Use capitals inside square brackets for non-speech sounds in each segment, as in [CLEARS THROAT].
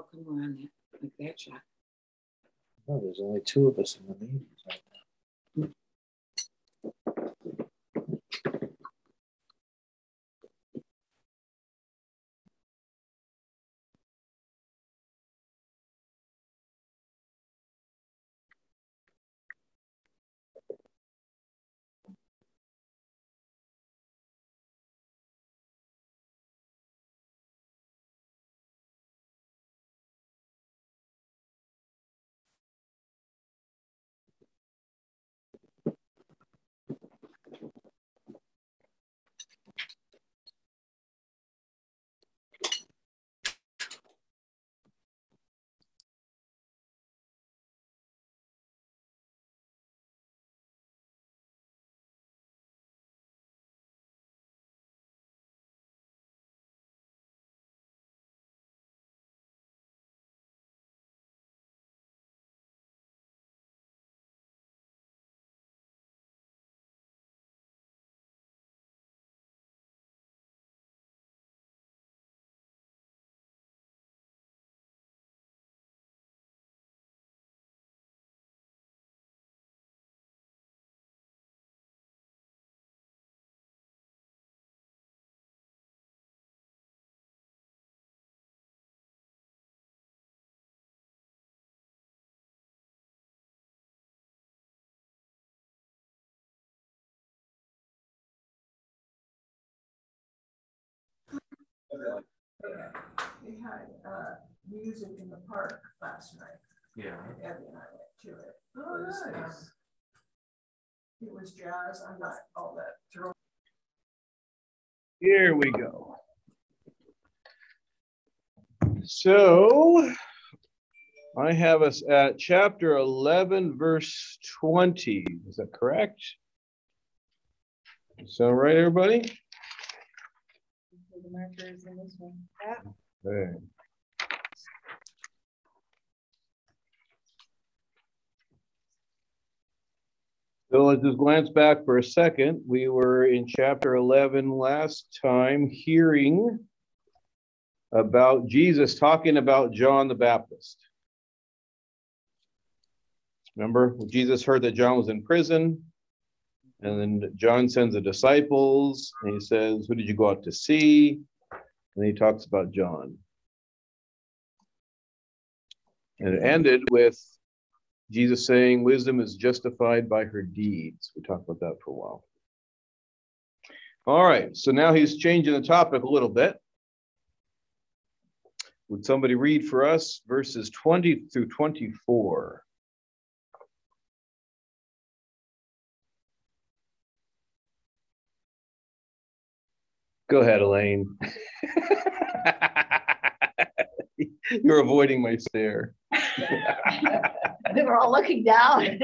How come we're on that, like that shot? Oh, there's only two of us in the meeting right We had uh, music in the park last night. Yeah. and Abby and I went to it. Oh, It was, um, nice. It was jazz. I'm not all that thrilled. Here we go. So I have us at chapter 11, verse 20. Is that correct? Sound right, everybody? In this one. Okay. So let's just glance back for a second. We were in chapter 11 last time hearing about Jesus talking about John the Baptist. Remember, Jesus heard that John was in prison, and then John sends the disciples, and he says, Who did you go out to see? And he talks about John. And it ended with Jesus saying, Wisdom is justified by her deeds. We talked about that for a while. All right, so now he's changing the topic a little bit. Would somebody read for us verses 20 through 24? Go ahead, Elaine. [LAUGHS] You're avoiding my stare. [LAUGHS] We were all looking down. [LAUGHS]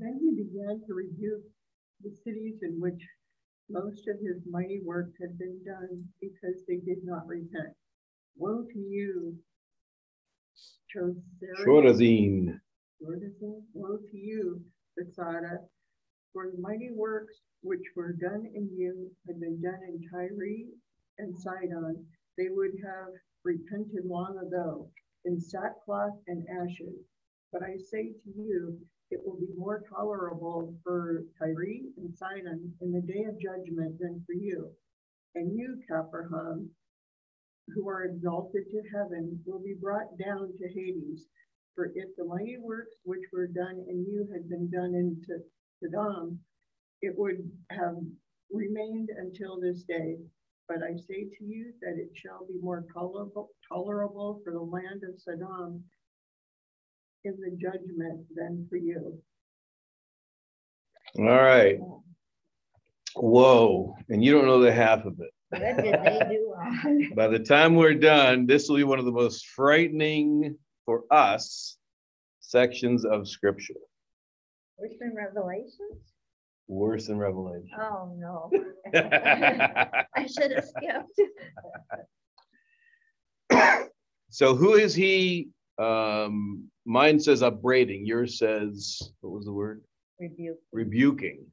Then he began to review the cities in which most of his mighty works had been done because they did not repent. Woe to you, Chorazin! Chorazin. Chorazin, woe to you, Bethsaida, for the mighty works which were done in you had been done in Tyre and Sidon. They would have repented long ago in sackcloth and ashes. But I say to you, it will be more tolerable for Tyre and Sidon in the day of judgment than for you. And you, Capernaum, who are exalted to heaven, will be brought down to Hades. For if the mighty works which were done in you had been done in Sodom, it would have remained until this day. But I say to you that it shall be more tolerable, tolerable for the land of Sodom in the judgment than for you. All right. Whoa. And you don't know the half of it. What did they do wrong? By the time we're done, this will be one of the most frightening for us sections of scripture. Which than Revelations? Worse than Revelation. Oh, no. [LAUGHS] I should have skipped. so who is he? Um, mine says upbraiding. Yours says, what was the word? Rebuking. Rebuking.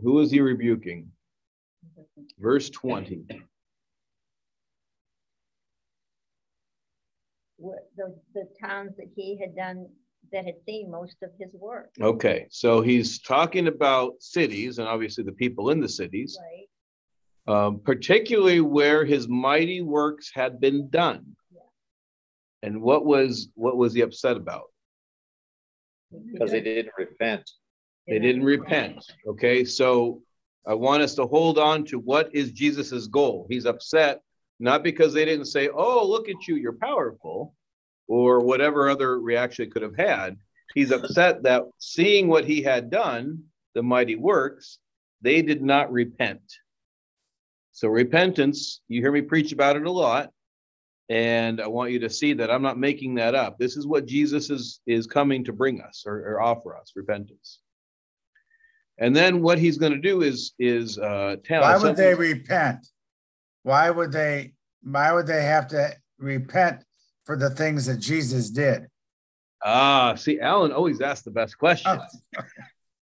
Who is he rebuking? Verse 20. The, the towns that he had done, that had seen most of his work, Okay, so he's talking about cities and obviously the people in the cities, right? um, particularly where his mighty works had been done. And what was what was he upset about? Because they didn't repent. They didn't repent. Okay, so I want us to hold on to what is Jesus's goal. He's upset not because they didn't say, "Oh, look at you, you're powerful," or whatever other reaction they could have had. He's upset that seeing what he had done, the mighty works, they did not repent. So repentance, you hear me preach about it a lot, and I want you to see that I'm not making that up. This is what Jesus is is coming to bring us or, or offer us, repentance. And then what he's going to do is is uh, tell. Why would they repent? Why would they, why would they have to repent for the things that Jesus did? Ah, see, Alan always asks the best questions. Oh,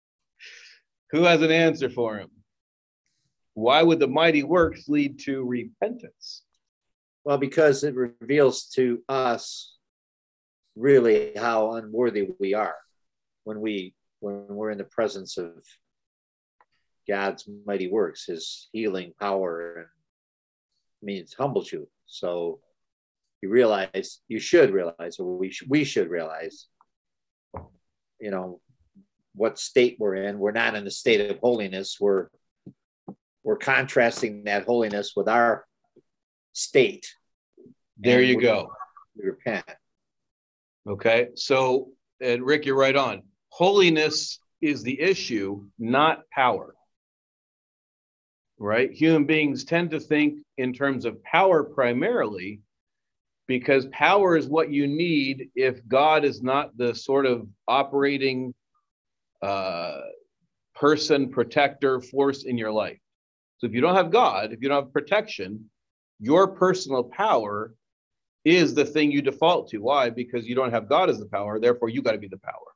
[LAUGHS] Who has an answer for him? Why would the mighty works lead to repentance? Well, because it reveals to us really how unworthy we are when we when we're in the presence of God's mighty works, his healing power and I mean it humbles you. So you realize you should realize or we should we should realize you know what state we're in. We're not in a state of holiness. We're we're contrasting that holiness with our state. There you go. We repent. Okay, so and Rick, you're right on. Holiness is the issue, not power. Right? Human beings tend to think in terms of power primarily because power is what you need if God is not the sort of operating uh, person, protector, force in your life. So if you don't have God, if you don't have protection, your personal power is the thing you default to. Why? Because you don't have God as the power, therefore you got to be the power.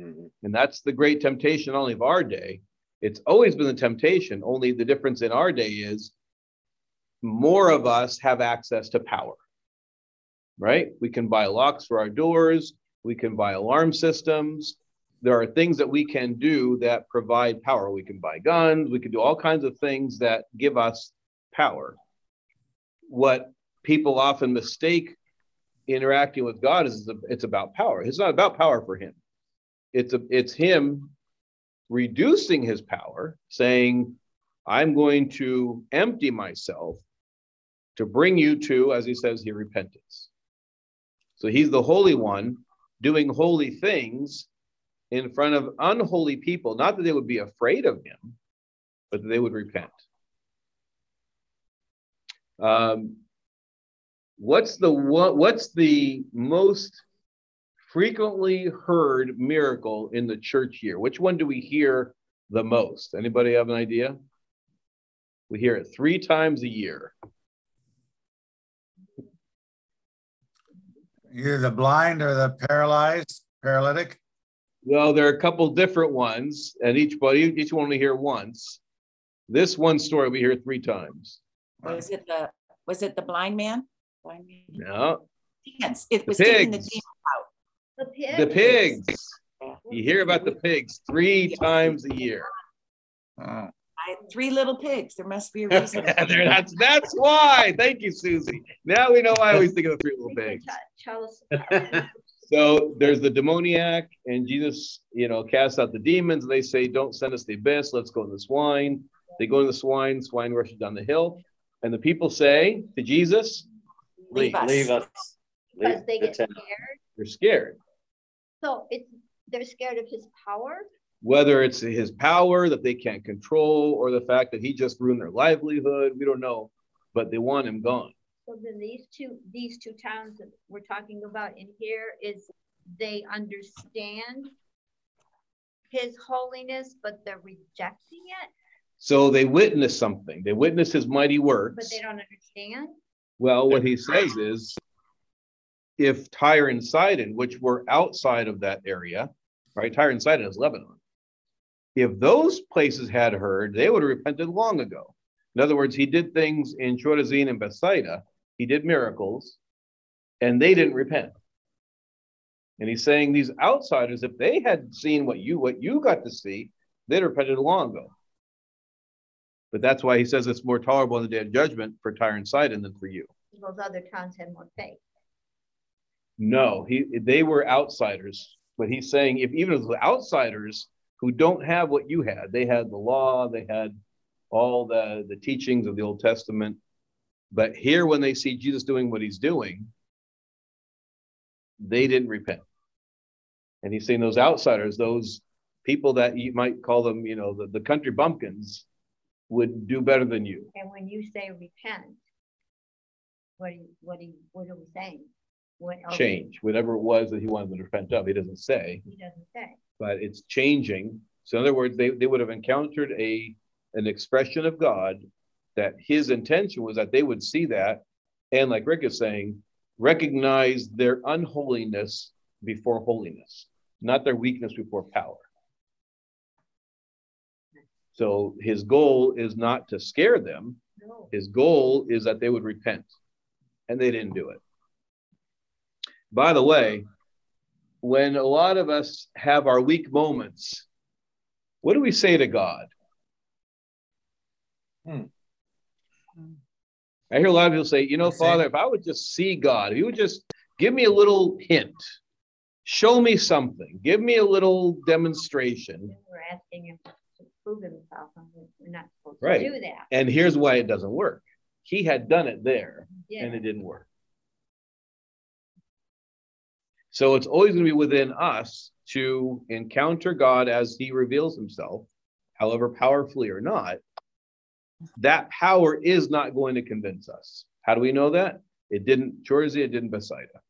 Mhm. And that's the great temptation not only of our day. It's always been the temptation, only the difference in our day is more of us have access to power. Right? We can buy locks for our doors, we can buy alarm systems. There are things that we can do that provide power. We can buy guns, we can do all kinds of things that give us power. What people often mistake interacting with God is it's about power. It's not about power for him. It's a, it's him reducing his power, saying, "I'm going to empty myself to bring you to, as he says here, repentance." So he's the holy one doing holy things in front of unholy people. Not that they would be afraid of him, but that they would repent. Um, what's the what, what's the most frequently heard miracle in the church year? Which one do we hear the most? Anybody have an idea? We hear it three times a year. Either the blind or the paralyzed, paralytic. Well, there are a couple different ones, and each but each one we hear once. This one story we hear three times. Was it the, was it the blind man? Blind man? No, Demons. It the was taking the pigs. demon. The pig. The pigs. You hear about the pigs three times a year. Oh, I had three little pigs. There must be a [LAUGHS] reason. that's that's why. Thank you, Susie. Now we know why I always think of the three little pigs. So there's the demoniac, and Jesus, you know, casts out the demons. They say, "Don't send us the abyss. Let's go in the swine." They go in the swine. Swine rushes down the hill, and the people say to Jesus, Leave us. Leave us. Because Leave they the get tent. scared. "They're scared." So it's, they're scared of his power. Whether it's his power that they can't control, or the fact that he just ruined their livelihood, we don't know. But they want him gone. So then these two, these two towns that we're talking about in here is they understand his holiness, but they're rejecting it, So they witness something. They witness his mighty works. but they don't understand. Well, what he says is if Tyre and Sidon, which were outside of that area, right? Tyre and Sidon is Lebanon. If those places had heard, they would have repented long ago. In other words, he did things in Chorazin and Bethsaida. He did miracles, and they didn't repent. And he's saying these outsiders, if they had seen what you what you got to see, they'd have repented long ago. But that's why he says it's more tolerable in the day of judgment for Tyre and Sidon than for you. Those other towns had more faith. No, he they were outsiders. But he's saying if even the outsiders who don't have what you had, they had the law, they had all the, the teachings of the Old Testament. But here, when they see Jesus doing what he's doing, they didn't repent. And he's saying those outsiders, those people that you might call them, you know, the, the country bumpkins, would do better than you. And when you say repent, what are you, what are you, what are we saying? What else- Change, whatever it was that he wanted them to repent of. He doesn't say, He doesn't say. But it's changing. So, in other words, they, they would have encountered a an expression of God that his intention was that they would see that. And like Rick is saying, recognize their unholiness before holiness, not their weakness before power. So his goal is not to scare them. No. His goal is that they would repent, and they didn't do it. By the way, when a lot of us have our weak moments, what do we say to God? Hmm. I hear a lot of people say, you know, Father, if I would just see God, if you would just give me a little hint, show me something, give me a little demonstration. We're asking him to prove himself, and we- we're not supposed Right. to do that. And here's why it doesn't work. He had done it there Yeah. and it didn't work. So it's always going to be within us to encounter God as he reveals himself, however powerfully or not. That power is not going to convince us. How do we know that? It didn't Chorazin, it didn't Bethsaida.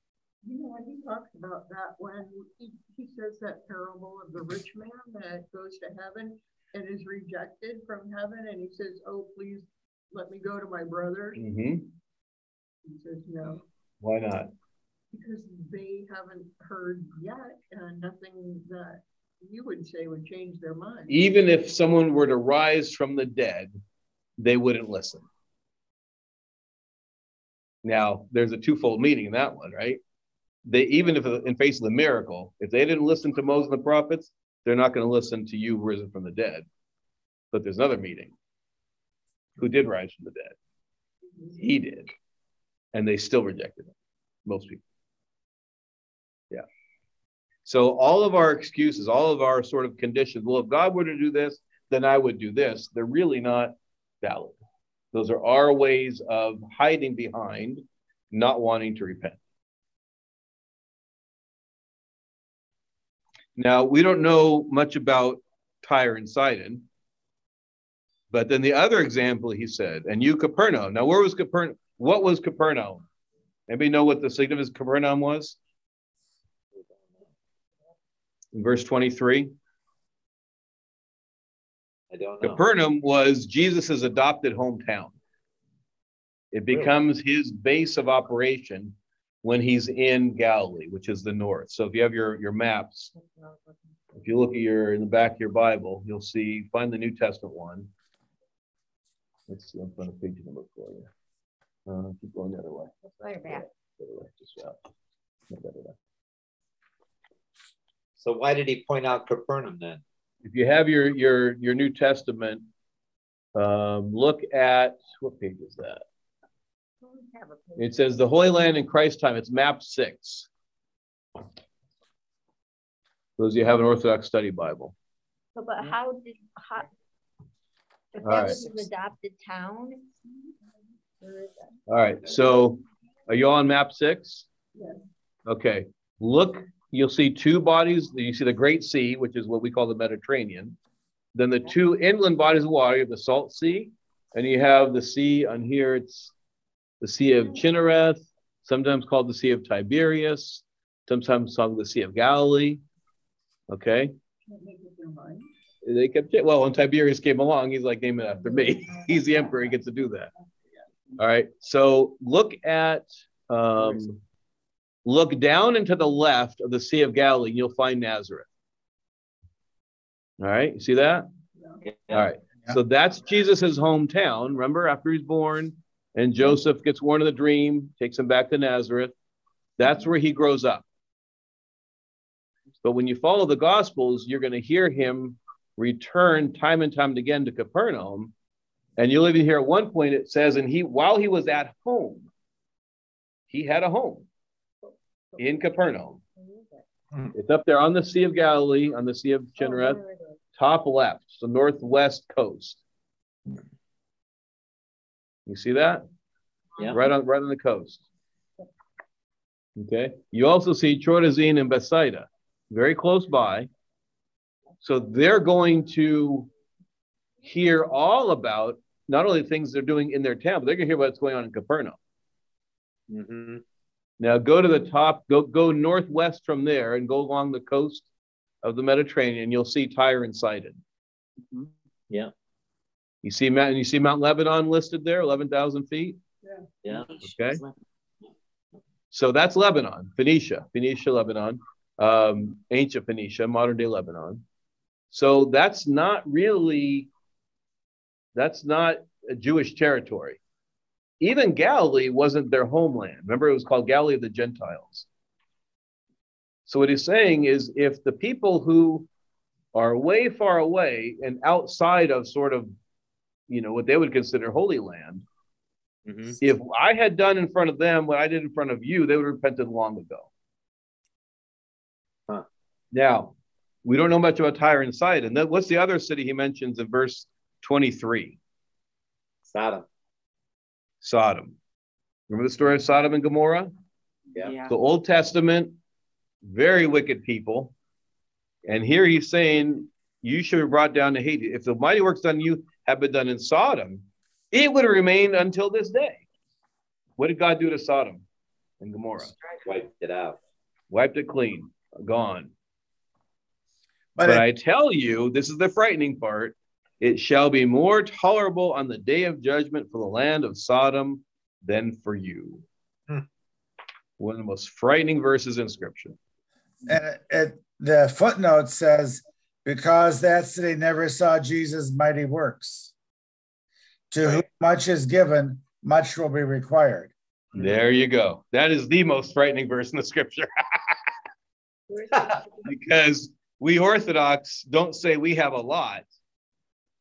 You know, when he talks about that, when he, he says that parable of the rich man that goes to heaven and is rejected from heaven, and he says, Oh, please let me go to my brother. Mhm. He says, No, Why not? Because they haven't heard yet, and nothing that you would say would change their mind. Even if someone were to rise from the dead, they wouldn't listen. Now, there's a twofold meaning in that one, right? They even if in face of the miracle, if they didn't listen to Moses and the prophets, they're not going to listen to you risen from the dead. But there's another meaning. Who did rise from the dead? He did. And they still rejected him. Most people. So all of our excuses, all of our sort of conditions, well, if God were to do this, then I would do this. They're really not valid. Those are our ways of hiding behind not wanting to repent. Now, we don't know much about Tyre and Sidon, but then the other example he said, and you, Capernaum. Now, where was Capernaum? What was Capernaum? Anybody know what the significance of Capernaum was? In verse 23. I don't know. Capernaum was Jesus's adopted hometown. It Really? becomes his base of operation when he's in Galilee, which is the north. So if you have your, your maps, if you look at your in the back of your Bible, you'll see find the New Testament one. Let's see, I'm trying to page number for you. Uh, keep going the other way. Right back. The other way, just out. No, the other way. So why did he point out Capernaum then? If you have your your your New Testament, um, look at what page is that? It says the Holy Land in Christ time. It's map six. Those of you have an Orthodox study Bible. So, but how did, how? If All that right. was an adopted town? where is that? All right. So are you on map six? Yes. Okay. Look, you'll see two bodies. You see the Great Sea, which is what we call the Mediterranean. Then the two inland bodies of water, you have the Salt Sea, and you have the sea on here. It's the Sea of Chinnereth, sometimes called the Sea of Tiberias, sometimes called the Sea of Galilee. Okay. They kept it. well, when Tiberius came along, he's like, name it after me. [LAUGHS] he's the emperor, he gets to do that. All right. So look at um, look down into the left of the Sea of Galilee, and you'll find Nazareth. All right, you see that? All right. Yeah. So that's Jesus's hometown. Remember, after he's born, and Joseph gets warned of the dream, takes him back to Nazareth. That's where he grows up. But when you follow the Gospels, you're going to hear him return time and time again to Capernaum. And you'll even hear at one point it says, and he while he was at home, he had a home in Capernaum. Hmm. It's up there on the Sea of Galilee, on the Sea of Chinnereth, top left, so northwest coast. You see that? Yeah. Right on right on the coast. Okay. You also see Chorazin and Bethsaida, very close by. So they're going to hear all about not only things they're doing in their town, but they're going to hear what's going on in Capernaum. Mhm. Now go to the top, go go northwest from there and go along the coast of the Mediterranean. You'll see Tyre and Sidon. Mhm. Yeah. You see Mount, you see Mount Lebanon listed there, eleven thousand feet. Yeah. Okay. So that's Lebanon, Phoenicia, Phoenicia, Lebanon, um, ancient Phoenicia, modern day Lebanon. So that's not really, that's not a Jewish territory. Even Galilee wasn't their homeland. Remember, it was called Galilee of the Gentiles. So what he's saying is if the people who are way far away and outside of sort of, you know, what they would consider Holy Land, Mhm. if I had done in front of them what I did in front of you, they would have repented long ago. Huh. Now, we don't know much about Tyre and Sidon. What's the other city he mentions in verse 23? Sodom. Sodom. Remember the story of Sodom and Gomorrah? Yeah. Yeah. The Old Testament, very wicked people. And here he's saying, you should be brought down to Hades. If the mighty works done you have been done in Sodom, it would have remained until this day. What did God do to Sodom and Gomorrah? Wiped it out. Wiped it clean, gone. But But it- I tell you, this is the frightening part. It shall be more tolerable on the day of judgment for the land of Sodom than for you. Hmm. One of the most frightening verses in scripture. And it, it, the footnote says, because that city never saw Jesus' mighty works. To whom much is given, much will be required. There you go. That is the most frightening verse in the scripture [LAUGHS] because we Orthodox don't say we have a lot,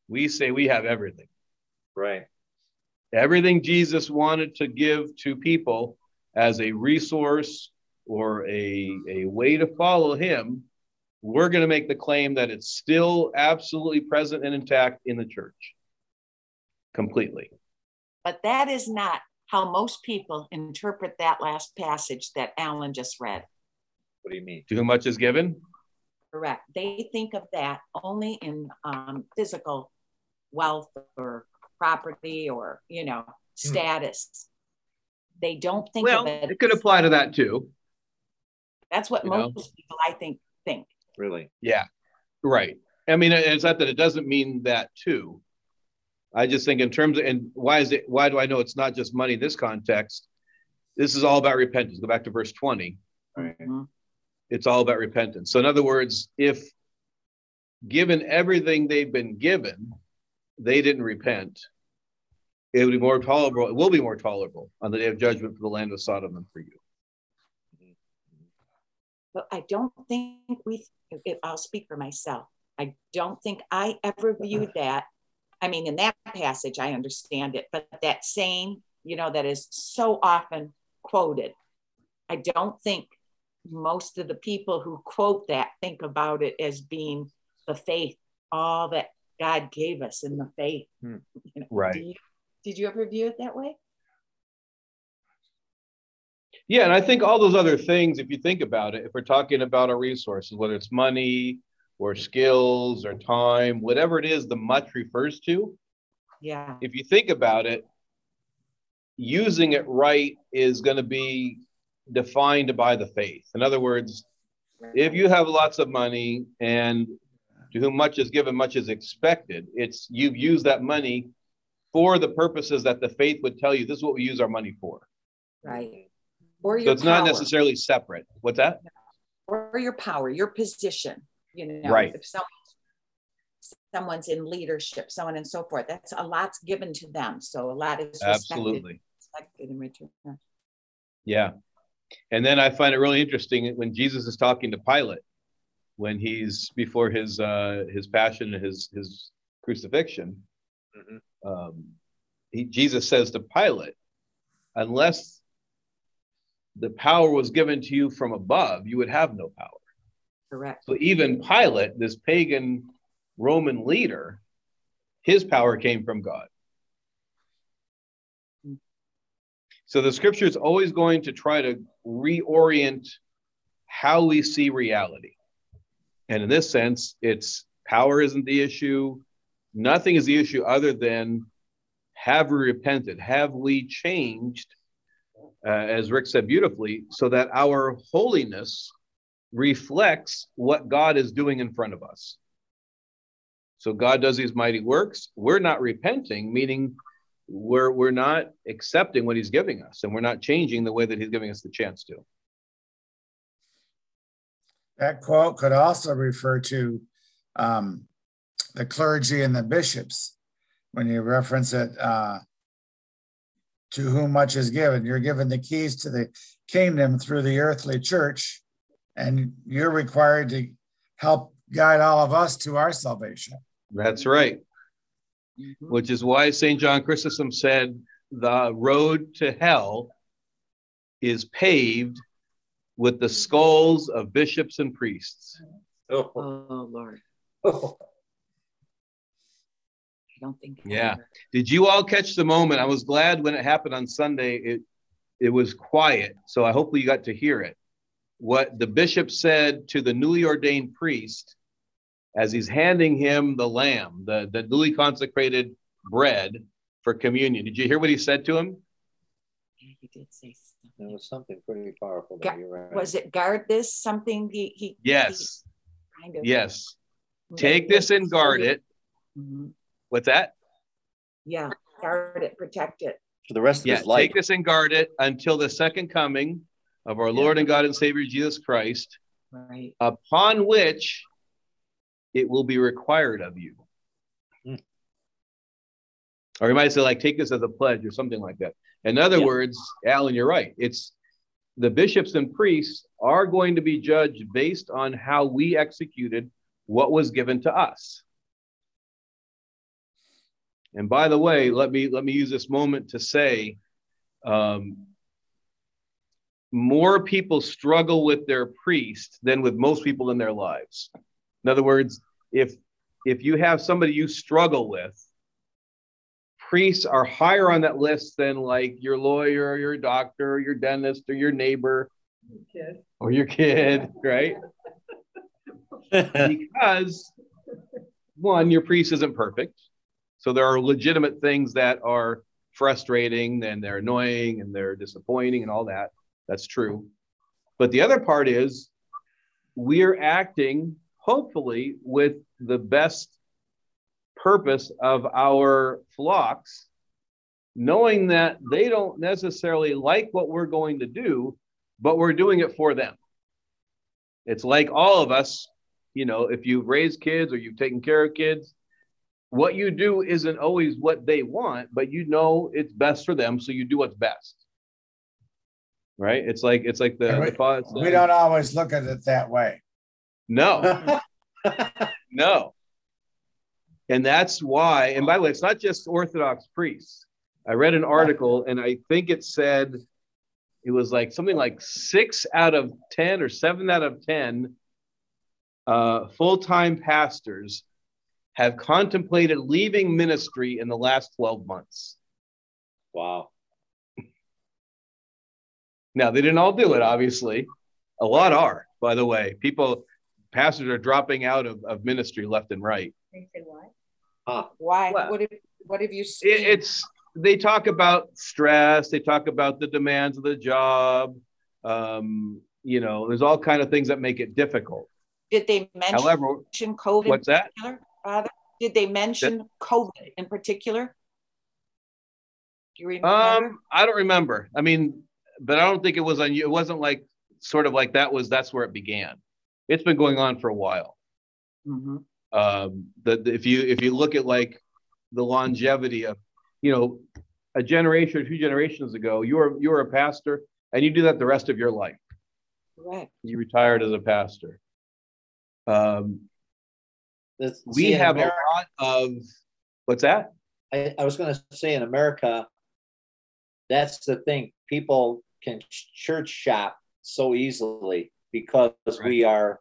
we say we have everything. Right. everything Jesus wanted to give to people as a resource or a, a way to follow him, we're going to make the claim that it's still absolutely present and intact in the church. Completely. But that is not how most people interpret that last passage that Alan just read. What do you mean? To whom much is given? Correct. They think of that only in um, physical wealth or property or, you know, status. They don't think Well, of it. it could apply to that too. That's what you know. most people, I think, think. Really? Yeah, right. I mean, it's not that it doesn't mean that too. I just think in terms of, and why is it, why do I know it's not just money in this context? This is all about repentance. Go back to verse 20. Right. Mhm. it's all about repentance. So, in other words, if given everything they've been given, they didn't repent, it would be more tolerable. It will be more tolerable on the day of judgment for the land of Sodom than for you. But I don't think we, if I'll speak for myself, I don't think I ever viewed that. I mean, in that passage, I understand it, but that saying, you know, that is so often quoted, I don't think most of the people who quote that think about it as being the faith, all that God gave us in the faith. Hmm. You know, Right. you- did you ever view it that way? Yeah, and I think all those other things, if you think about it, if we're talking about our resources, whether it's money or skills or time, whatever it is the much refers to, Yeah. if you think about it, using it right is going to be defined by the faith. In other words, if you have lots of money and to whom much is given, much is expected, it's you've used that money for the purposes that the faith would tell you this is what we use our money for. Right. Or your So it's not necessarily separate. What's that? or your power, your position. You know, Right. if someone's someone's in leadership, someone and so forth. That's a lot's given to them. So a lot is Absolutely. respected in return. Yeah. And then I find it really interesting when Jesus is talking to Pilate, when he's before his uh, his passion and his his crucifixion. Mhm. Um, he, Jesus says to Pilate, unless the power was given to you from above, you would have no power. Correct. So even Pilate, this pagan Roman leader, his power came from God. So the scripture is always going to try to reorient how we see reality. And in this sense, it's power isn't the issue. Nothing is the issue other than have we repented? Have we changed, uh, as Rick said beautifully, so that our holiness reflects what God is doing in front of us? So God does these mighty works. We're not repenting, meaning we're we're not accepting what he's giving us and we're not changing the way that he's giving us the chance to That quote could also refer to um, the clergy and the bishops when you reference it uh, to whom much is given. You're given the keys to the kingdom through the earthly church, and you're required to help guide all of us to our salvation. that's right Mhm. which is why st john chrysostom said the road to hell is paved with the skulls of bishops and priests. Oh, Oh Lord, oh. I don't think. Yeah. ever- did you all catch the moment? I was glad when it happened on sunday it it was quiet so i hopefully you got to hear it. What the bishop said to the newly ordained priest as he's handing him the lamb the, the newly consecrated bread for communion. Did you hear what he said to him? Yeah, he did say It was something pretty powerful. Ga- there, You're right. Was it guard this? Something he he yes he kind of yes take this and guard it Mhm. what's that Yeah, guard it, protect it. for the rest of yeah his life. take this and guard it until the second coming of our lord and god and savior jesus christ Right. upon which it will be required of you. Hmm. Or you might say, like, take this as a pledge or something like that. In other Yeah. words, Alan, you're right. It's the bishops and priests are going to be judged based on how we executed what was given to us. And by the way, let me let me use this moment to say um, more people struggle with their priest than with most people in their lives. In other words, if if you have somebody you struggle with, priests are higher on that list than like your lawyer, your doctor, your dentist, or your neighbor, Kid. or your kid, right? [LAUGHS] because one, your priest isn't perfect. So there are legitimate things that are frustrating and they're annoying and they're disappointing and all that. That's true. But the other part is we're acting, hopefully, with the best purpose of our flocks, knowing that they don't necessarily like what we're going to do, but we're doing it for them. It's like all of us, you know, if you've raised kids or you've taken care of kids, what you do isn't always what they want, but you know it's best for them, so you do what's best. Right? It's like it's like the, we- the We don't always look at it that way. no, [LAUGHS] no. And that's why, and by the way, it's not just Orthodox priests. I read an article and I think it said it was like something like six out of 10 or seven out of 10 uh, full time pastors have contemplated leaving ministry in the last 12 months. wow. Now, they didn't all do it, obviously. A lot are, by the way. People, pastors are dropping out of, of ministry left and right. They say what? Huh. Why? Well- what have what have you seen? it's they talk about stress they talk about the demands of the job um, you know there's all kind of things that make it difficult Did they mention however COVID what's that Father? Did they mention COVID in particular? Do you remember? um i don't remember i mean but i don't think it was on you it wasn't like sort of like that was that's where it began it's been going on for a while Mhm. Um, the, the- if you if you look at like the longevity of, you know, a generation or two generations ago, you were you were a pastor and you do that the rest of your life. Correct. You retired as a pastor. Um, This- we see, in have a lot of what's that? I, I was going to say in America, that's the thing. People can church shop so easily because we are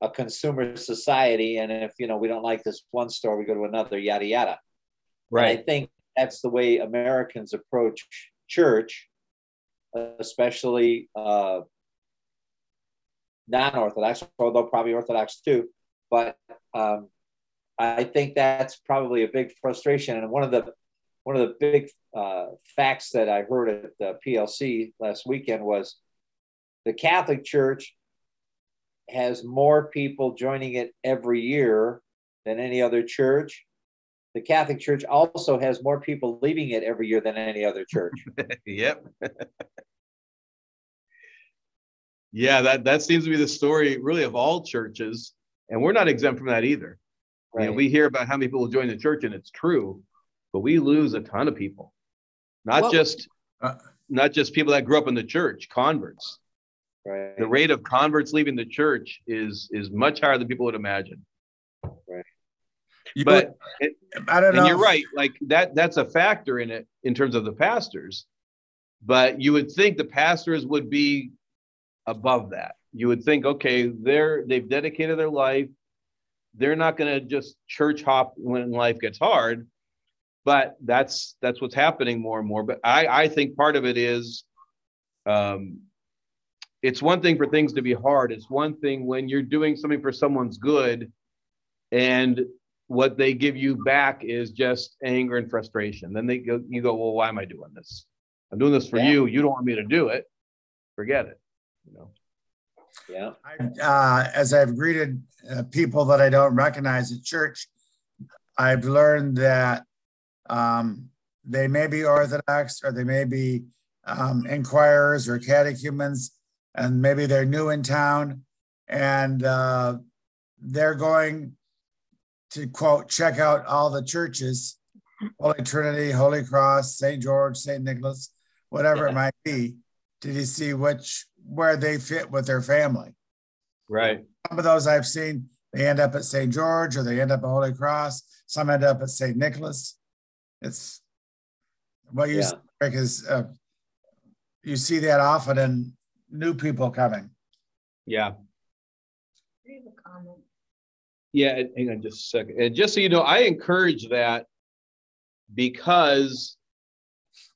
a consumer society. And if, you know, we don't like this one store, we go to another, yada, yada. And I think that's the way Americans approach church, especially uh, non-Orthodox, although probably Orthodox too. But um, I think that's probably a big frustration. And one of the one of the big uh, facts that I heard at the PLC last weekend was the Catholic Church has more people joining it every year than any other church. The Catholic Church also has more people leaving it every year than any other church. [LAUGHS] yep. [LAUGHS] yeah, that that seems to be the story really of all churches, and we're not exempt from that either. You know, we hear about how many people join the church, and it's true, but we lose a ton of people. Not Well- just Uh, not just people that grew up in the church, converts. Right. The rate of converts leaving the church is is much higher than people would imagine. You But would- I don't know. and you're right, like that that's a factor in it in terms of the pastors. But you would think the pastors would be above that. You would think, okay, they're they've dedicated their life. They're not going to just church hop when life gets hard. But that's that's what's happening more and more. But I I think part of it is, um, it's one thing for things to be hard. It's one thing when you're doing something for someone's good, and what they give you back is just anger and frustration. Then they go, you go, well, why am I doing this? I'm doing this for Yeah. you. You don't want me to do it. Forget it. You know. Yeah. uh, as I've greeted uh, people that I don't recognize at church, I've learned that um, they may be Orthodox or they may be um, inquirers or catechumens, and maybe they're new in town and uh, they're going to quote, check out all the churches Holy Trinity, Holy Cross, St. George, St. Nicholas, whatever it might be, to see which where they fit with their family Right. some of those I've seen, they end up at St. George or they end up at Holy Cross. Some end up at St. Nicholas. It's what you Yeah. see, Rick, is uh, you see that often in new people coming. Yeah. I have a comment. Yeah. Hang on just a second. And just so you know, I encourage that because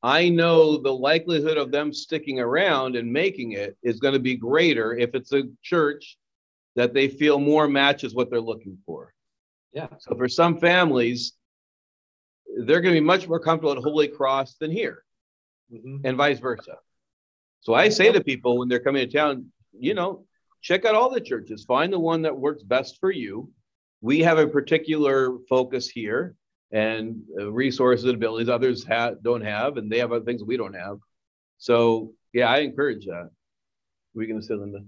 I know the likelihood of them sticking around and making it is going to be greater if it's a church that they feel more matches what they're looking for. Yeah. So for some families, they're going to be much more comfortable at Holy Cross than here, Mhm. and vice versa. So I say to people when they're coming to town, you know, check out all the churches, find the one that works best for you. We have a particular focus here and uh, resources and abilities others have don't have, and they have other things we don't have. So yeah, I encourage that. We're going to say, Linda.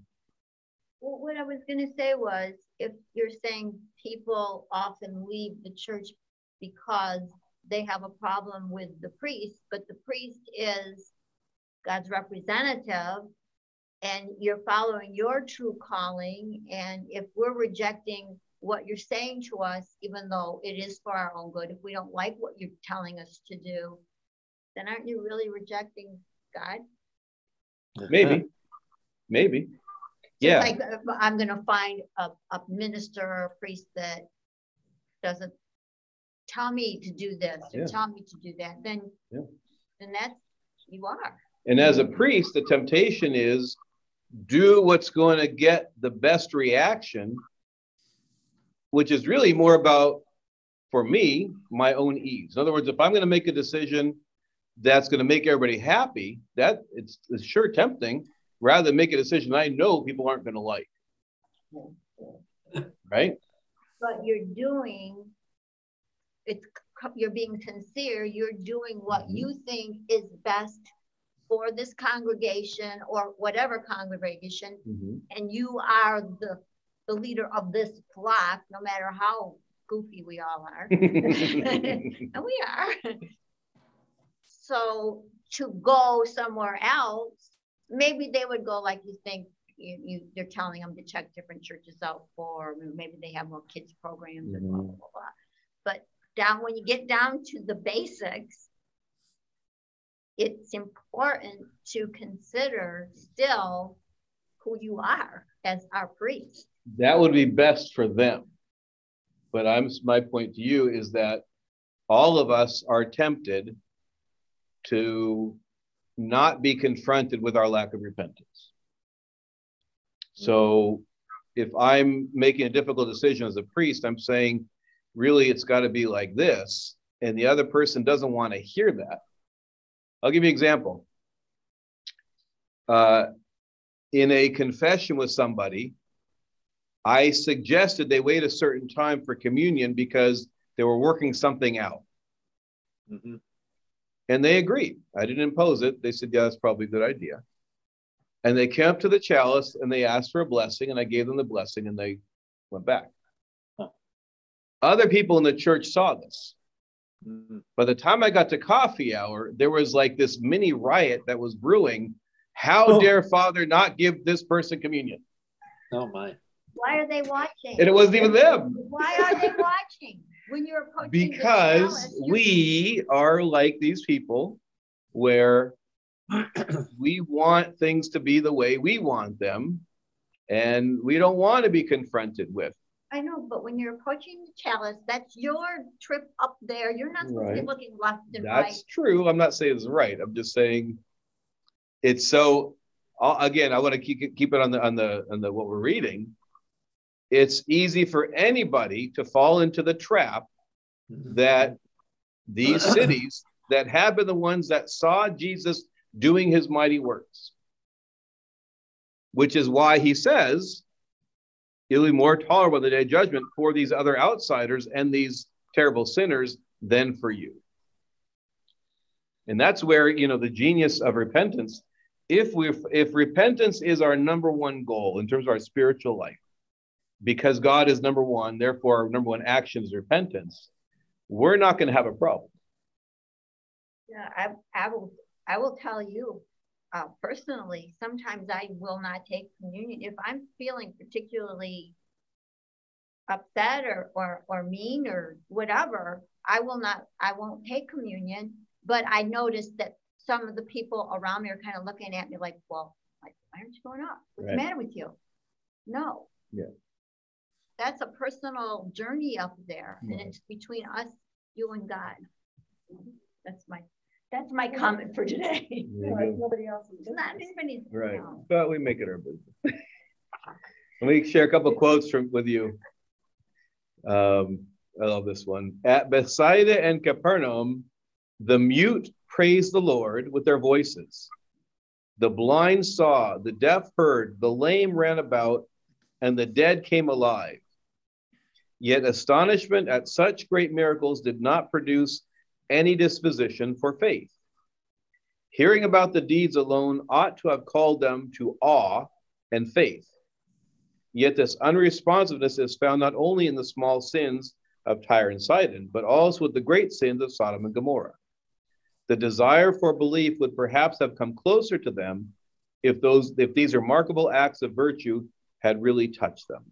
Well, what I was gonna say was, if you're saying people often leave the church because they have a problem with the priest, but the priest is God's representative, and you're following your true calling, and if we're rejecting what you're saying to us, even though it is for our own good, if we don't like what you're telling us to do, then aren't you really rejecting God? Maybe, maybe. Yeah. Like, uh, I'm gonna find a, a minister or a priest that doesn't tell me to do this Yeah. or tell me to do that, then, Yeah. then that's, you are. And as a priest, the temptation is do what's going to get the best reaction, which is really more about, for me, my own ease. In other words, if I'm going to make a decision that's going to make everybody happy, that it's, it's sure tempting rather than make a decision I know people aren't going to like. [LAUGHS] Right? But you're doing, it's, you're being sincere, you're doing what mm-hmm. you think is best for this congregation or whatever congregation, and you are the the leader of this flock, no matter how goofy we all are. [LAUGHS] [LAUGHS] and we are. So to go somewhere else, maybe they would go like you think you, you they're telling them to check different churches out for maybe they have more kids programs mm-hmm. and blah, blah, blah, blah. But down when you get down to the basics, it's important to consider still who you are as our priest. That would be best for them. But I'm my point to you is that all of us are tempted to not be confronted with our lack of repentance. So if I'm making a difficult decision as a priest, I'm saying, really, it's got to be like this. And the other person doesn't want to hear that. I'll give you an example. Uh, in a confession with somebody, I suggested they wait a certain time for communion because they were working something out. Mm-hmm. And they agreed. I didn't impose it. They said, yeah, that's probably a good idea. And they came up to the chalice and they asked for a blessing, and I gave them the blessing and they went back. Huh. Other people in the church saw this. Mm-hmm. By the time I got to coffee hour, there was like this mini riot that was brewing. How oh. dare Father not give this person communion? Oh, my. Why are they watching? And it wasn't even them. Why are they watching? When you're approaching because we are like these people where [CLEARS THROAT] we want things to be the way we want them and we don't want to be confronted with I know, but when you're approaching the chalice, that's your trip up there. You're not supposed right. to be looking left and that's right. That's true. I'm not saying it's right. I'm just saying it's so. Again, I want to keep keep it on the on the on the what we're reading it's easy for anybody to fall into the trap mm-hmm. that these [CLEARS THROAT] cities that have been the ones that saw Jesus doing his mighty works, which is why he says it'll be more tolerable the day of judgment for these other outsiders and these terrible sinners than for you. And that's where, you know, the genius of repentance, if we if repentance is our number one goal in terms of our spiritual life, because God is number one, therefore, our number one action is repentance, we're not going to have a problem. Yeah, I, I will. I will tell you uh, personally. Sometimes I will not take communion if I'm feeling particularly upset or or or mean or whatever. I will not. I won't take communion. But I noticed that some of the people around me are kind of looking at me like, "Well, like, why aren't you going up? What's right. the matter with you?" No. Yeah that's a personal journey up there, and it's between us, you and God. That's my that's my comment for today. [LAUGHS] Like nobody else is not anybody. Right, but we make it our business. [LAUGHS] Let me share a couple [LAUGHS] quotes from with you. Um, I love this one. At Bethsaida and Capernaum, the mute praised the Lord with their voices. The blind saw, the deaf heard, the lame ran about, and the dead came alive. Yet astonishment at such great miracles did not produce any disposition for faith. Hearing about the deeds alone ought to have called them to awe and faith. Yet this unresponsiveness is found not only in the small sins of Tyre and Sidon, but also with the great sins of Sodom and Gomorrah. The desire for belief would perhaps have come closer to them if those if these remarkable acts of virtue had really touched them.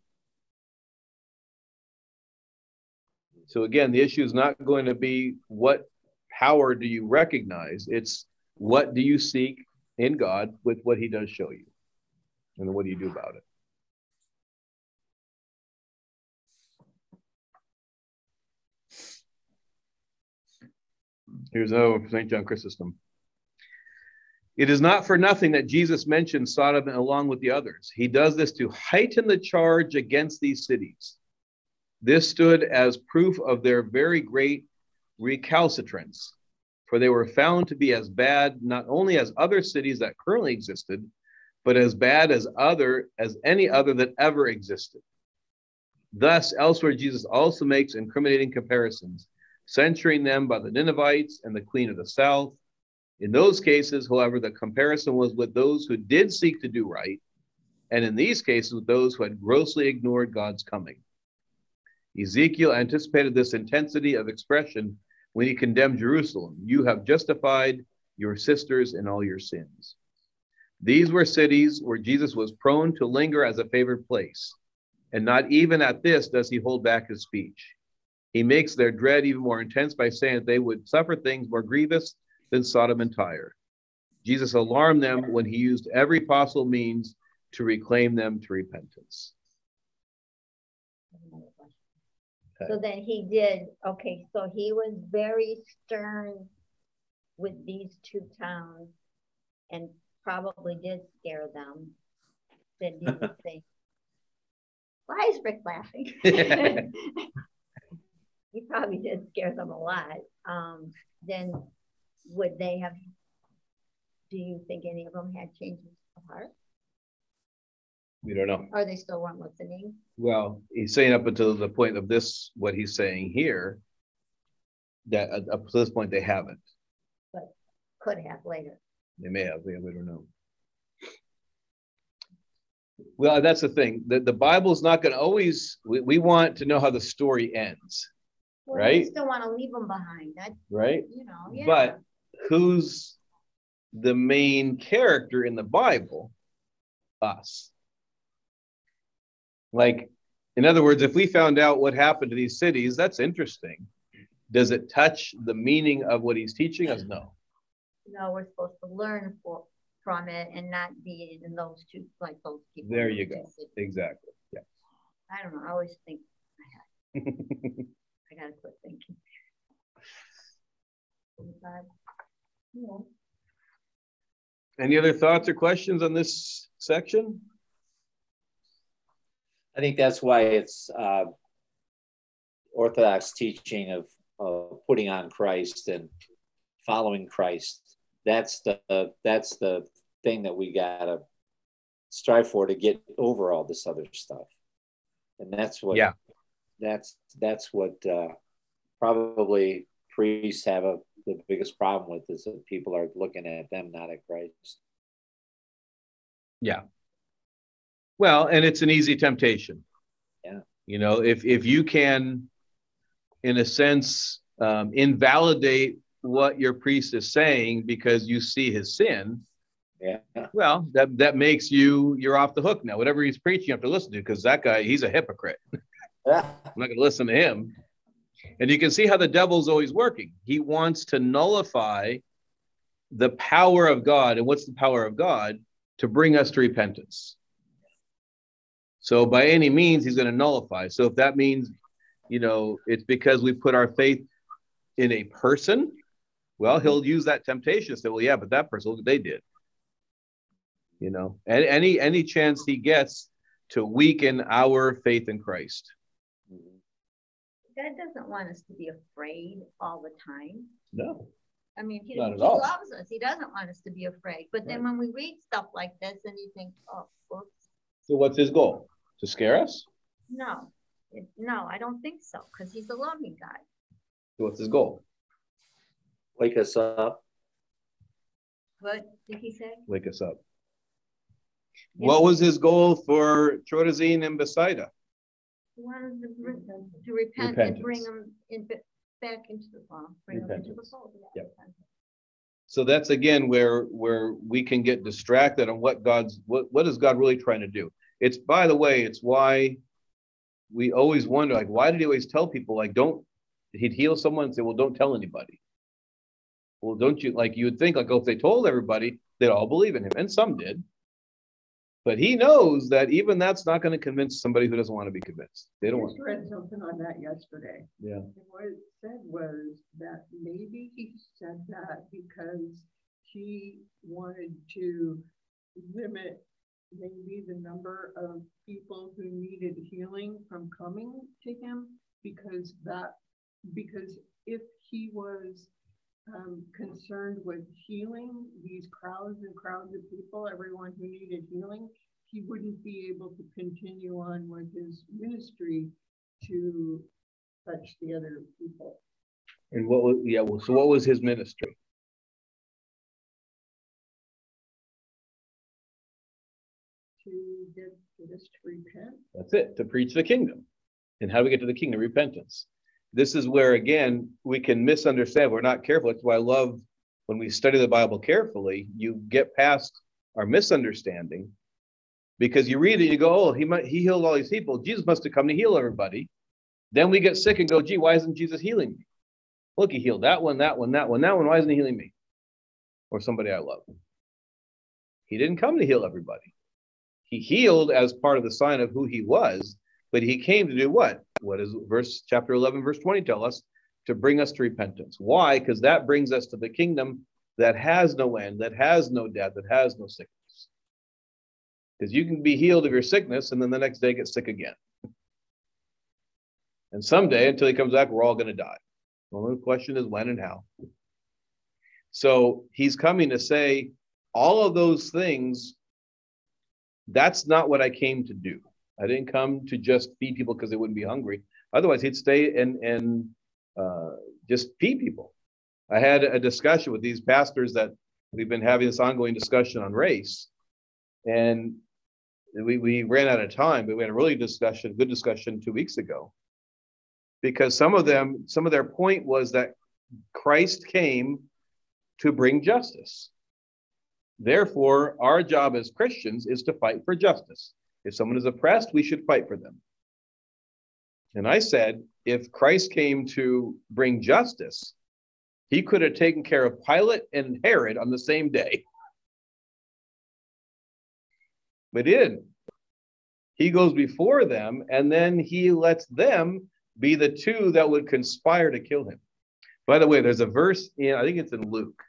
So again, the issue is not going to be what power do you recognize? It's what do you seek in God with what he does show you? And then what do you do about it? Here's another St. John Chrysostom. It is not for nothing that Jesus mentioned Sodom along with the others. He does this to heighten the charge against these cities this stood as proof of their very great recalcitrance, for they were found to be as bad not only as other cities that currently existed, but as bad as other as any other that ever existed. Thus, elsewhere, Jesus also makes incriminating comparisons, censuring them by the Ninevites and the Queen of the South. In those cases, however, the comparison was with those who did seek to do right and in these cases, with those who had grossly ignored God's coming. Ezekiel anticipated this intensity of expression when he condemned Jerusalem. You have justified your sisters in all your sins. These were cities where Jesus was prone to linger as a favored place, and not even at this does he hold back his speech. He makes their dread even more intense by saying that they would suffer things more grievous than Sodom and Tyre. Jesus alarmed them when he used every possible means to reclaim them to repentance. So then he did, okay, so he was very stern with these two towns and probably did scare them. Then he would [LAUGHS] say, why is Rick laughing? [LAUGHS] [LAUGHS] he probably did scare them a lot. Um, then would they have, do you think any of them had changes of heart? We don't know. Or they still weren't listening? Well, he's saying up until the point of this, what he's saying here, that up to this point they haven't. But could have later. They may have. We, we don't know. Well, that's the thing. The, the Bible's not going to always, we, we want to know how the story ends, Well, Right. still want to leave them behind. That, right? you know, yeah. But who's the main character in the Bible? Us. Like, in other words, if we found out what happened to these cities, that's interesting. Does it touch the meaning of what he's teaching us? No. no, we're supposed to learn for, from it and not be in those two, like those people. There you go. cities. Exactly. Yeah. I don't know. I always think I I gotta quit thinking. Any other thoughts or questions on this section? I think that's why it's uh, Orthodox teaching of, of putting on Christ and following Christ. That's the that's the thing that we gotta strive for to get over all this other stuff. And that's what Yeah. that's that's what uh, probably priests have a the biggest problem with is that people are looking at them, not at Christ. Yeah. Well, and it's an easy temptation. Yeah. You know, if if you can, in a sense, um, invalidate what your priest is saying because you see his sin, Yeah. well, that that makes you you're off the hook now. Whatever he's preaching, you have to listen to because that guy he's a hypocrite. Yeah. [LAUGHS] I'm not going to listen to him. And you can see how the devil's always working. He wants to nullify the power of God. And what's the power of God? To bring us to repentance. So, by any means, he's going to nullify. So, if that means, you know, it's because we put our faith in a person, well, he'll mm-hmm. use that temptation to say, well, yeah, but that person, look what they did. You know, and any any chance he gets to weaken our faith in Christ. Mm-hmm. God doesn't want us to be afraid all the time. No. I mean, he, he loves us. He doesn't want us to be afraid. But then when we read stuff like this and you think, oh, So what's his goal? To scare us? no, no, I don't think so. Because he's a loving God. So what's his goal? Wake us up. What did he say? Wake us up. What was his goal for Chorazin and Bethsaida? He wanted to, re- to repent and bring them in, back into the, well, bring them into the fold. yeah, Yep. So that's again where where we can get distracted on what God's what what is God really trying to do. It's by the way, it's why we always wonder like why did he always tell people like don't he'd heal someone and say well don't tell anybody. Well, don't you like you would think like oh if they told everybody they'd all believe in him and some did. But he knows that even that's not going to convince somebody who doesn't want to be convinced. They don't want. just read something on that yesterday. Yeah. And what it said was that maybe he said that because he wanted to limit maybe the number of people who needed healing from coming to him because that, because if he was um, concerned with healing these crowds and crowds of people, everyone who needed healing, he wouldn't be able to continue on with his ministry to touch the other people. And what was yeah? Well, so what was his ministry? Get to repent? That's it, to preach the kingdom. And how do we get to the kingdom? Repentance. This is where, again, we can misunderstand. We're not careful. That's why I love when we study the Bible carefully, you get past our misunderstanding because you read it and you go, oh, he might he healed all these people. Jesus must have come to heal everybody. Then we get sick and go, gee, why isn't Jesus healing me? Look, he healed that one, that one, that one, that one. Why isn't he healing me? Or somebody I love. He didn't come to heal everybody. He healed as part of the sign of who he was, but he came to do what? What does verse chapter 11, verse 20 tell us? To bring us to repentance. Why? Because that brings us to the kingdom that has no end, that has no death, that has no sickness. Because you can be healed of your sickness and then the next day get sick again. And someday, until he comes back, we're all going to die. The only question is when and how. So he's coming to say all of those things. That's not what I came to do. I didn't come to just feed people because they wouldn't be hungry. Otherwise, he'd stay and and uh, just feed people. I had a discussion with these pastors that we've been having this ongoing discussion on race, and we, we ran out of time, but we had a really discussion, good discussion two weeks ago because some of them, some of their point was that Christ came to bring justice. Therefore, our job as Christians is to fight for justice. If someone is oppressed, we should fight for them. And I said, if Christ came to bring justice, he could have taken care of Pilate and Herod on the same day. But didn't. He goes before them and then he lets them be the two that would conspire to kill him. By the way, there's a verse in, I think it's in Luke.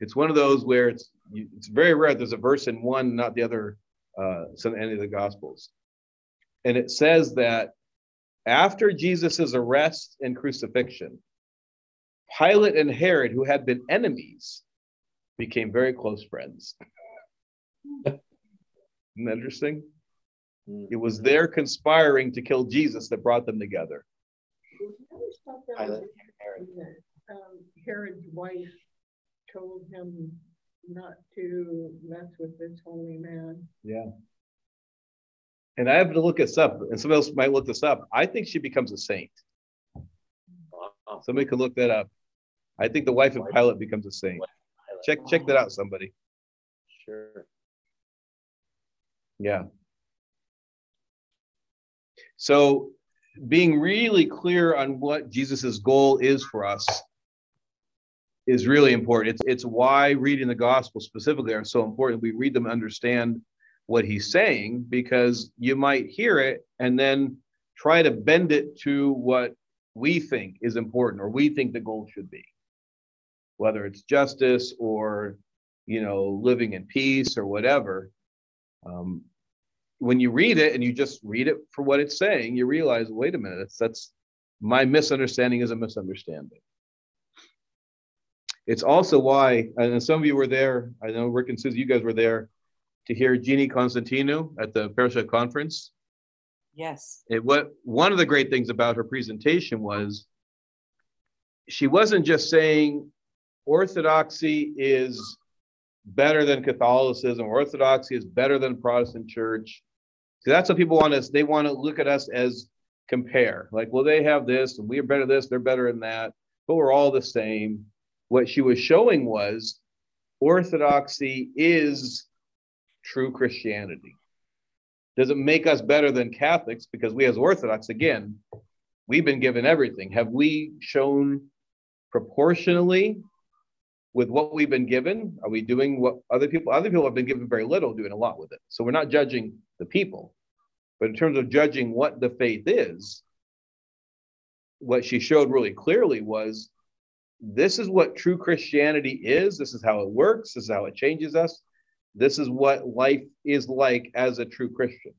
It's one of those where it's it's very rare. There's a verse in one, not the other, uh, some any of the Gospels, and it says that after Jesus' arrest and crucifixion, Pilate and Herod, who had been enemies, became very close friends. [LAUGHS] Isn't that interesting? It was their conspiring to kill Jesus that brought them together. Pilate. Um, Herod's wife told him not to mess with this holy man. Yeah. And I have to look this up, and somebody else might look this up. I think she becomes a saint. Somebody could look that up. I think the wife of Pilate becomes a saint. Check check that out, somebody. Sure. Yeah. So being really clear on what Jesus's goal is for us is really important. It's it's why reading the gospel specifically are so important. We read them understand what he's saying because you might hear it and then try to bend it to what we think is important or we think the goal should be. Whether it's justice or you know living in peace or whatever. Um, when you read it and you just read it for what it's saying, you realize, wait a minute, that's that's my misunderstanding is a misunderstanding. It's also why, and some of you were there. I know Rick and Susie, you guys were there to hear Jeannie Constantinou at the Parashah conference. Yes. It what one of the great things about her presentation was she wasn't just saying orthodoxy is better than Catholicism, orthodoxy is better than Protestant church. So that's what people want us. They want to look at us as compare. Like, well, they have this, and we're better this, they're better in that, but we're all the same. What she was showing was orthodoxy is true Christianity. Does it make us better than Catholics? Because we, as Orthodox, again, we've been given everything. Have we shown proportionally with what we've been given? Are we doing what other people? Other people have been given very little, doing a lot with it. So we're not judging the people. But in terms of judging what the faith is, what she showed really clearly was this is what true Christianity is. This is how it works. This is how it changes us. This is what life is like as a true Christian.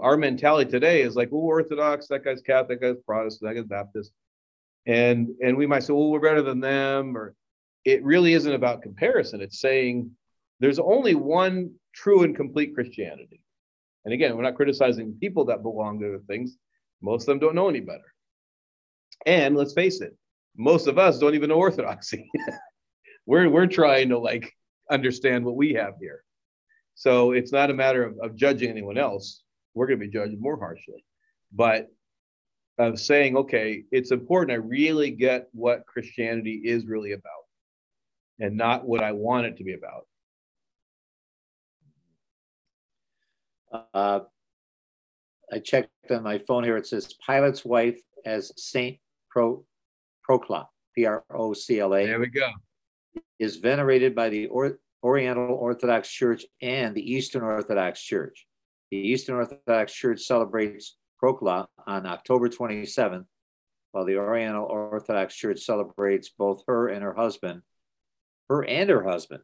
Our mentality today is like, well, Orthodox, that guy's Catholic, that guy's Protestant, that guy's Baptist. And and we might say, well, we're better than them, or it really isn't about comparison. It's saying there's only one true and complete Christianity. And again, we're not criticizing people that belong to the things. Most of them don't know any better. And let's face it, most of us don't even know orthodoxy. [LAUGHS] we're we're trying to like understand what we have here. So it's not a matter of, of judging anyone else. We're going to be judged more harshly, but of saying, okay, it's important I really get what Christianity is really about and not what I want it to be about. Uh, I checked on my phone here. It says Pilate's wife as Saint Pro Procla, P R O C L There we go. is venerated by the or- Oriental Orthodox Church and the Eastern Orthodox Church. The Eastern Orthodox Church celebrates Procla on October 27th, while the Oriental Orthodox Church celebrates both her and her husband, her and her husband,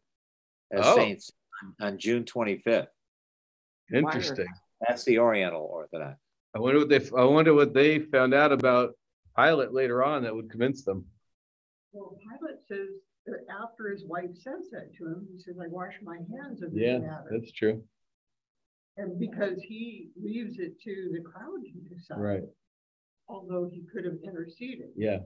as Oh. saints on- on June 25th. Interesting. That's the Oriental Orthodox. I wonder what they, I wonder what they found out about Pilate later on that would convince them. Well, Pilate says that after his wife says that to him, he says, I wash my hands of this Yeah, matter. that's true. And because he leaves it to the crowd to decide. Right. Although he could have interceded. Yeah.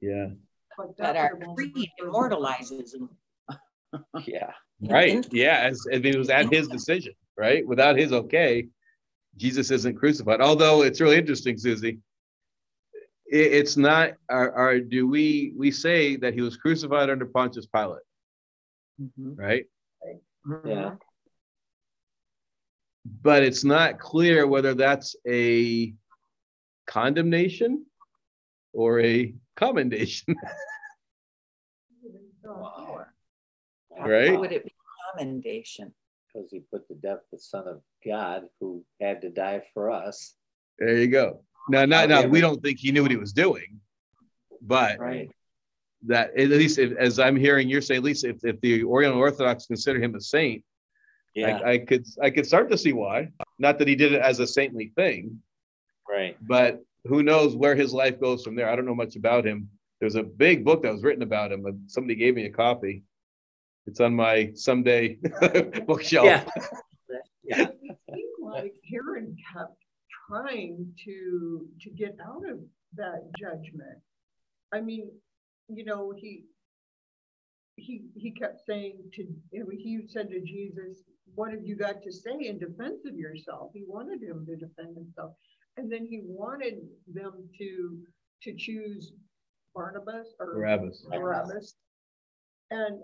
Yeah. But That that our would have only creed immortalizes him. [LAUGHS] Yeah. Right. Yeah. As, I mean, it was at his decision, right? Without his okay, Jesus isn't crucified. Although it's really interesting, Susie. It, it's not, are, are, do we, we say that he was crucified under Pontius Pilate, Mhm. right? Yeah. But it's not clear whether that's a condemnation or a commendation, [LAUGHS] right? Would it be commendation? Because he put to death the Son of God who had to die for us. There you go. Now, not, now, we don't think he knew what he was doing, but Right. that at least if, as I'm hearing you're saying, at least if, if the Oriental Orthodox consider him a saint, Yeah, I, I could I could start to see why. Not that he did it as a saintly thing, right. but who knows where his life goes from there. I don't know much about him. There's a big book that was written about him, somebody gave me a copy. It's on my someday [LAUGHS] bookshelf. Yeah. Yeah. I think like Herod kept trying to, to get out of that judgment. I mean, you know, he, he, he kept saying to, you know, he said to Jesus, what have you got to say in defense of yourself? He wanted him to defend himself. And then he wanted them to, to choose Barnabas or Barabbas. Barabbas. And.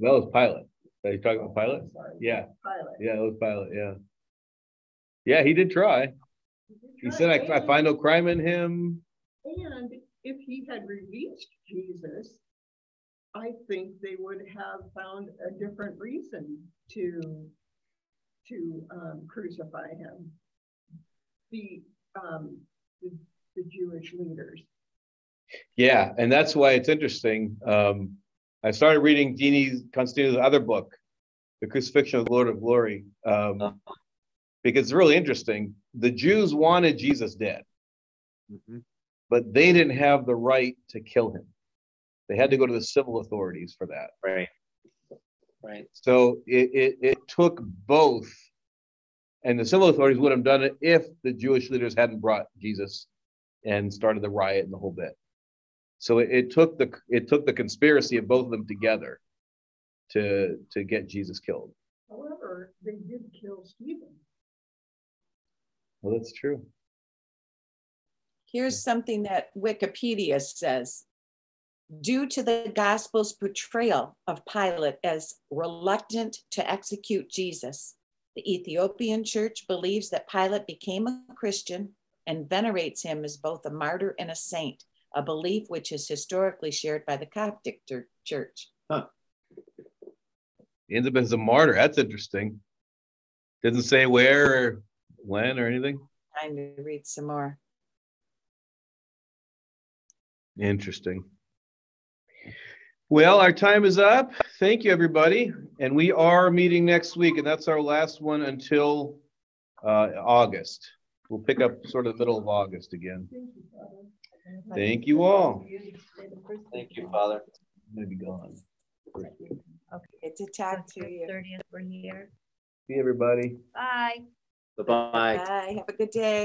That was Pilate. Are you talking about Pilate? Sorry, Yeah. Pilate. Yeah, it was Pilate. Yeah. Yeah, he did try. He said, I, I find no crime in him. And if he had released Jesus, I think they would have found a different reason to, to um, crucify him. The, um, the, the Jewish leaders. Yeah, and that's why it's interesting. Um, I started reading Jeannie Constantinou's other book, The Crucifixion of the Lord of Glory, um, because it's really interesting. The Jews wanted Jesus dead, Mhm. but they didn't have the right to kill him. They had to go to the civil authorities for that. Right. Right. So it, it, it took both. And the civil authorities would have done it if the Jewish leaders hadn't brought Jesus and started the riot and the whole bit. So it, it took the it took the conspiracy of both of them together to to get Jesus killed. However, they did kill Stephen. Well, that's true. Here's something that Wikipedia says. Due to the gospel's portrayal of Pilate as reluctant to execute Jesus, the Ethiopian church believes that Pilate became a Christian and venerates him as both a martyr and a saint, a belief which is historically shared by the Coptic tur- church. He ends up as a martyr. That's interesting. Doesn't say where or when or anything. Time to read some more. Interesting. Well, our time is up. Thank you, everybody. And we are meeting next week, and that's our last one until uh, August. We'll pick up sort of the middle of August again. Thank you, Father. Thank you all. Thank you, Father. Maybe gone. Okay. Good to talk to you. Thirtieth, we're here. See everybody. Bye. Bye-bye. Bye. Have a good day.